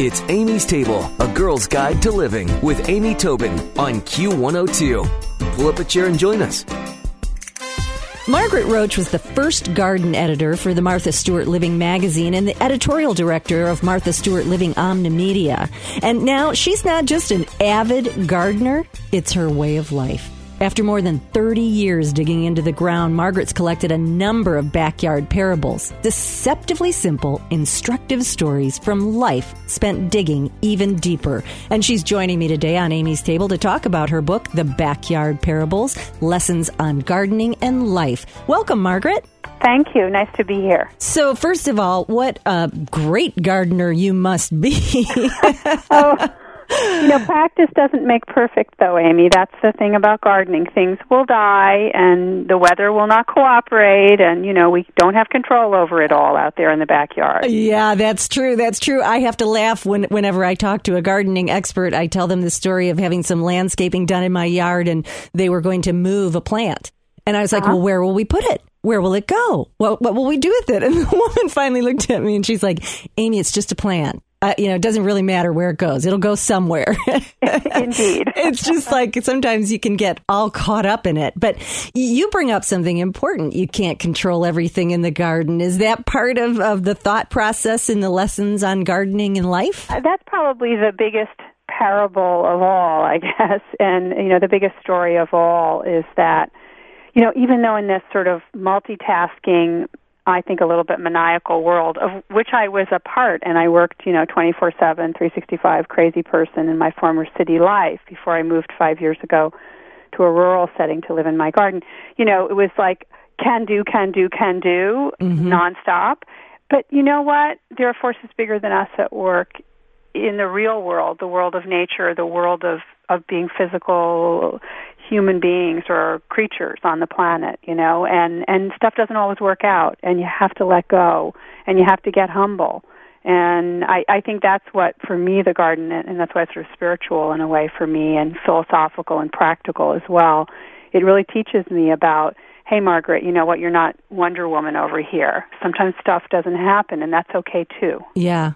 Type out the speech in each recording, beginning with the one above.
It's Amy's Table, a girl's guide to living with Amy Tobin on Q102. Pull up a chair and join us. Margaret Roach was the first garden editor for the Martha Stewart Living magazine and the editorial director of Martha Stewart Living Omnimedia. And now she's not just an avid gardener, it's her way of life. After more than 30 years digging into the ground, Margaret's collected a number of backyard parables, deceptively simple, instructive stories from life spent digging even deeper. And she's joining me today on Amy's Table to talk about her book, The Backyard Parables Lessons on Gardening and Life. Welcome, Margaret. Thank you. Nice to be here. So, first of all, what a great gardener you must be. oh you know, practice doesn't make perfect, though, Amy. That's the thing about gardening. Things will die, and the weather will not cooperate, and, you know, we don't have control over it all out there in the backyard. Yeah, that's true. That's true. I have to laugh when, whenever I talk to a gardening expert. I tell them the story of having some landscaping done in my yard, and they were going to move a plant. And I was like, uh-huh. well, where will we put it? Where will it go? Well, what will we do with it? And the woman finally looked at me and she's like, Amy, it's just a plant uh, you know, it doesn't really matter where it goes. It'll go somewhere. Indeed. it's just like sometimes you can get all caught up in it. But you bring up something important. You can't control everything in the garden. Is that part of, of the thought process in the lessons on gardening and life? Uh, that's probably the biggest parable of all, I guess. And, you know, the biggest story of all is that, you know, even though in this sort of multitasking, I think, a little bit maniacal world of which I was a part, and I worked, you know, 24 7, 365, crazy person in my former city life before I moved five years ago to a rural setting to live in my garden. You know, it was like can do, can do, can do, mm-hmm. nonstop. But you know what? There are forces bigger than us at work in the real world, the world of nature, the world of of being physical human beings or creatures on the planet, you know, and and stuff doesn't always work out, and you have to let go, and you have to get humble. And I, I think that's what, for me, the garden, and that's why it's sort of spiritual in a way for me, and philosophical and practical as well. It really teaches me about, hey, Margaret, you know what? You're not Wonder Woman over here. Sometimes stuff doesn't happen, and that's okay too. Yeah,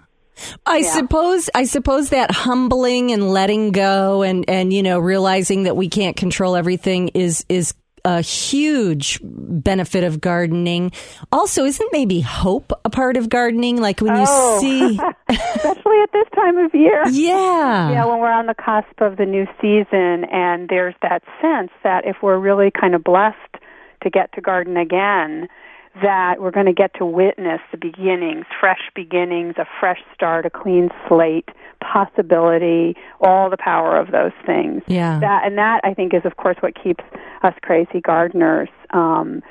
I yeah. suppose I suppose that humbling and letting go and and you know realizing that we can't control everything is is a huge benefit of gardening. Also, isn't maybe hope a part of gardening? Like when oh, you see, especially at this time of year. Yeah. Yeah, when we're on the cusp of the new season, and there's that sense that if we're really kind of blessed to get to garden again, that we're going to get to witness the beginnings, fresh beginnings, a fresh start, a clean slate, possibility, all the power of those things. Yeah. That and that I think is of course what keeps us crazy gardeners um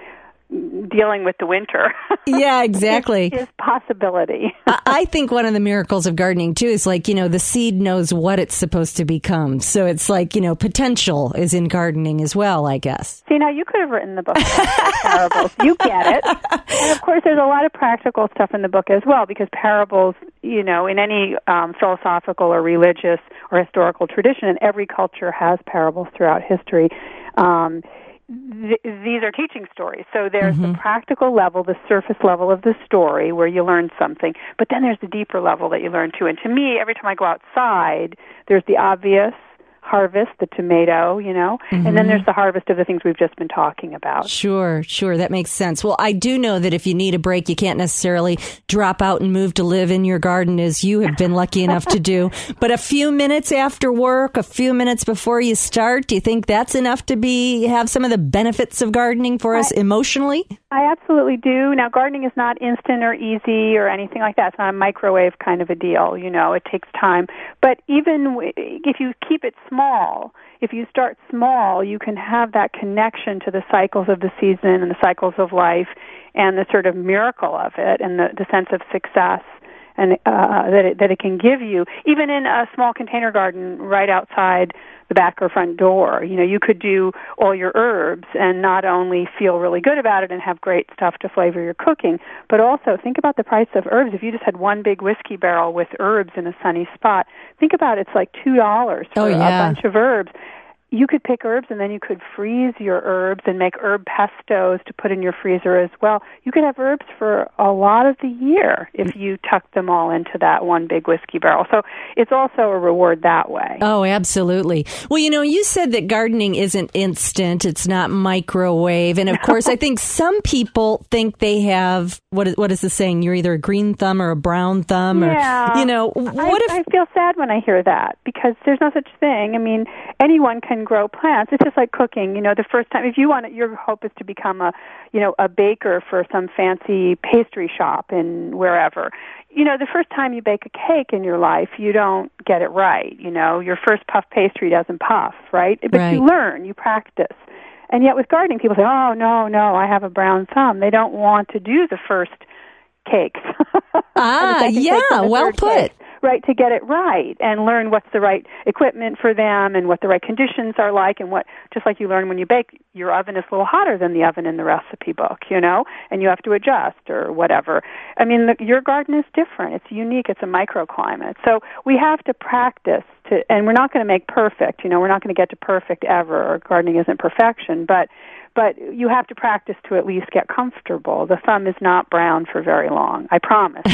dealing with the winter. Yeah, exactly. is, is possibility. I think one of the miracles of gardening too is like, you know, the seed knows what it's supposed to become. So it's like, you know, potential is in gardening as well, I guess. See, now you could have written the book parables. You get it. And of course, there's a lot of practical stuff in the book as well because parables, you know, in any um, philosophical or religious or historical tradition, and every culture has parables throughout history. Um, th- these are teaching stories. So there's mm-hmm. the practical level, the surface level of the story where you learn something, but then there's the deeper level that you learn too. And to me, every time I go outside, there's the obvious harvest, the tomato, you know, mm-hmm. and then there's the harvest of the things we've just been talking about. Sure, sure. That makes sense. Well, I do know that if you need a break, you can't necessarily drop out and move to live in your garden as you have been lucky enough to do. But a few minutes after work, a few minutes before you start, do you think that's enough to be have some of the benefits of gardening for us I, emotionally? I absolutely do. Now, gardening is not instant or easy or anything like that. It's not a microwave kind of a deal. You know, it takes time. But even if you keep it small, if you start small, you can have that connection to the cycles of the season and the cycles of life and the sort of miracle of it and the, the sense of success and uh, that it, that it can give you, even in a small container garden right outside the back or front door. You know, you could do all your herbs and not only feel really good about it and have great stuff to flavor your cooking, but also think about the price of herbs. If you just had one big whiskey barrel with herbs in a sunny spot, think about it, it's like two dollars for oh, yeah. a bunch of herbs you could pick herbs and then you could freeze your herbs and make herb pestos to put in your freezer as well. You could have herbs for a lot of the year if you tuck them all into that one big whiskey barrel. So it's also a reward that way. Oh, absolutely. Well, you know, you said that gardening isn't instant, it's not microwave. And of course, I think some people think they have what is, what is the saying? You're either a green thumb or a brown thumb or yeah. you know, what I, if I feel sad when I hear that because there's no such thing. I mean, anyone can grow plants. It's just like cooking. You know, the first time if you want, your hope is to become a, you know, a baker for some fancy pastry shop in wherever. You know, the first time you bake a cake in your life, you don't get it right. You know, your first puff pastry doesn't puff, right? But Right. you learn, you practice. And yet with gardening, people say, "Oh no, no, I have a brown thumb." They don't want to do the first cakes. Ah, yeah, well put. cakes, Right, to get it right and learn what's the right equipment for them and what the right conditions are like and what, just like you learn when you bake, your oven is a little hotter than the oven in the recipe book, you know, and you have to adjust or whatever. I mean, the, your garden is different. It's unique. It's a microclimate. So we have to practice to, and we're not going to make perfect, you know, we're not going to get to perfect ever. Gardening isn't perfection, but but you have to practice to at least get comfortable. The thumb is not brown for very long. I promise.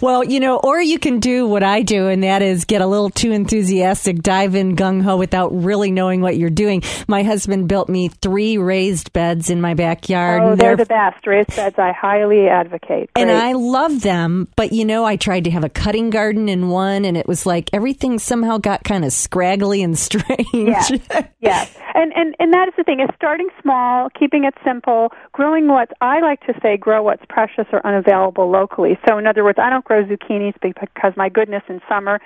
Well, you know, or you can do what I do, and that is get a little too enthusiastic, dive in gung ho without really knowing what you're doing. My husband built me three raised beds in my backyard. oh, and they're the best. Raised beds, I highly advocate. and I love them, but you know, I tried to have a cutting garden in one, and it was like everything somehow got kind of scraggly and strange. Yes, yes, and and and that is the thing: is starting small, keeping it simple, growing what I like to say, grow what's precious or unavailable locally. So, in other words, I don't grow zucchinis because, my goodness, in summer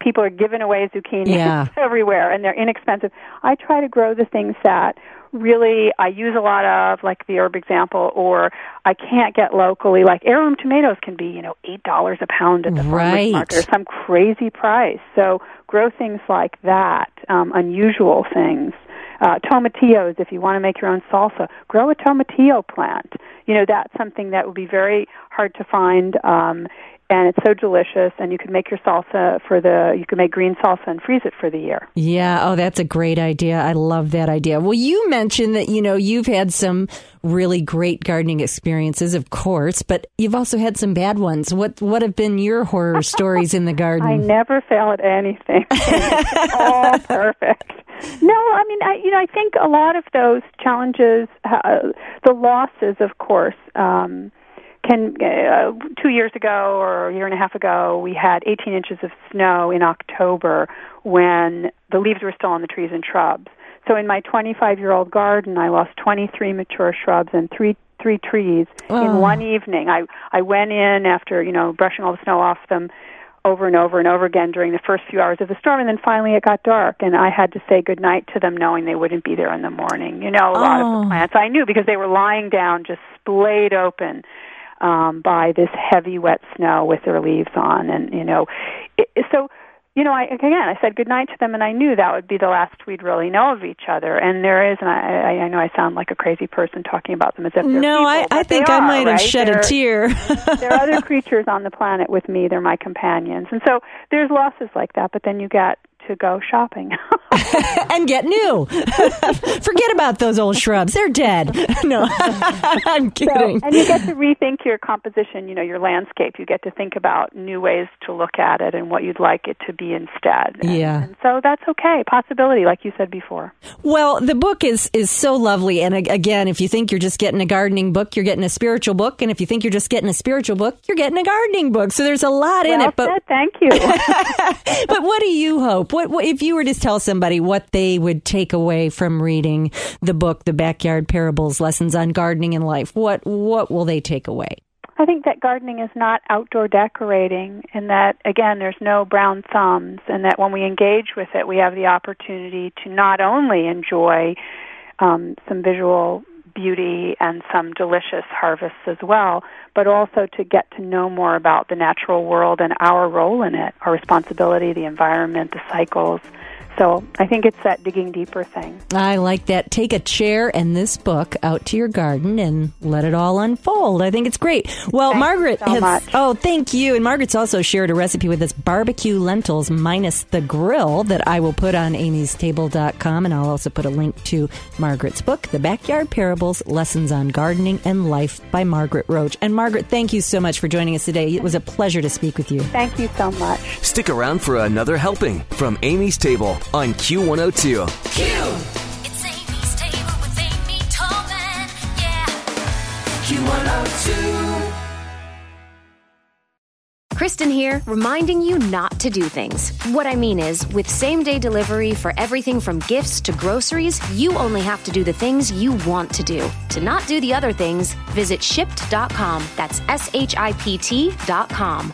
people are giving away zucchinis Yeah. everywhere, and they're inexpensive. I try to grow the things that really I use a lot of, like the herb example, or I can't get locally. Like heirloom tomatoes can be, you know, eight dollars a pound at the Right. farmers market, or some crazy price. So grow things like that, um, unusual things. Uh, tomatillos, if you want to make your own salsa, grow a tomatillo plant. You know, that's something that would be very hard to find. Um, and it's so delicious, and you could make your salsa for the. You could make green salsa and freeze it for the year. Yeah, oh, that's a great idea. I love that idea. Well, you mentioned that, you know, you've had some really great gardening experiences, of course, but you've also had some bad ones. What what have been your horror stories in the garden I never fail at anything. it's all perfect. No, I mean, I, you know, I think a lot of those challenges, uh, the losses, of course, um, can. Uh, two years ago or a year and a half ago, we had 18 inches of snow in October when the leaves were still on the trees and shrubs. So in my 25-year-old garden, I lost 23 mature shrubs and three three trees Oh. in one evening. I I went in after you know brushing all the snow off them over and over and over again during the first few hours of the storm and then finally it got dark and I had to say goodnight to them knowing they wouldn't be there in the morning. You know, a lot of Oh. the plants I knew because they were lying down just splayed open um by this heavy wet snow with their leaves on and you know it, so you know, I again I said goodnight to them and I knew that would be the last we'd really know of each other and there is and I I, I know I sound like a crazy person talking about them as if they're no, people, I, I think I are, might have shed They're- a tear. there are other creatures on the planet with me. They're my companions. And so there's losses like that, but then you get to go shopping. and get new. Forget about those old shrubs. They're dead. No, I'm So, kidding. and you get to rethink your composition, you know, your landscape. You get to think about new ways to look at it and what you'd like it to be instead. And, Yeah. And so that's okay. Possibility, like you said before. Well, the book is is so lovely, and again, if you think you're just getting a gardening book, you're getting a spiritual book, and if you think you're just getting a spiritual book, you're getting a gardening book. So there's a lot in it. But said. Thank you. but what do you hope? What, what if you were to tell somebody what they would take away from reading the book, The Backyard Parables: Lessons on Gardening and Life? What what will they take away? I think that gardening is not outdoor decorating, and that again, there's no brown thumbs, and that when we engage with it, we have the opportunity to not only enjoy um, some visual beauty and some delicious harvests as well, but also to get to know more about the natural world and our role in it, our responsibility, the environment, the cycles. So I think it's that digging deeper thing. I like that. Take a chair and this book out to your garden and let it all unfold. I think it's great. Well, Thank Margaret so has. much. Oh, thank you. And Margaret's also shared a recipe with us barbecue lentils minus the grill that I will put on amystable.com. And I'll also put a link to Margaret's book, The Backyard Parables Lessons on Gardening and Life by Margaret Roach. And Margaret, thank you so much for joining us today. It was a pleasure to speak with you. Thank you so much. Stick around for another helping from Amy's Table on Q102. It's Amy's Table with Amy Tobin. Yeah. Oh Kristen here, reminding you not to do things. What I mean is, with same day delivery for everything from gifts to groceries, you only have to do the things you want to do. To not do the other things, visit shipt.com. That's S H I P T.com.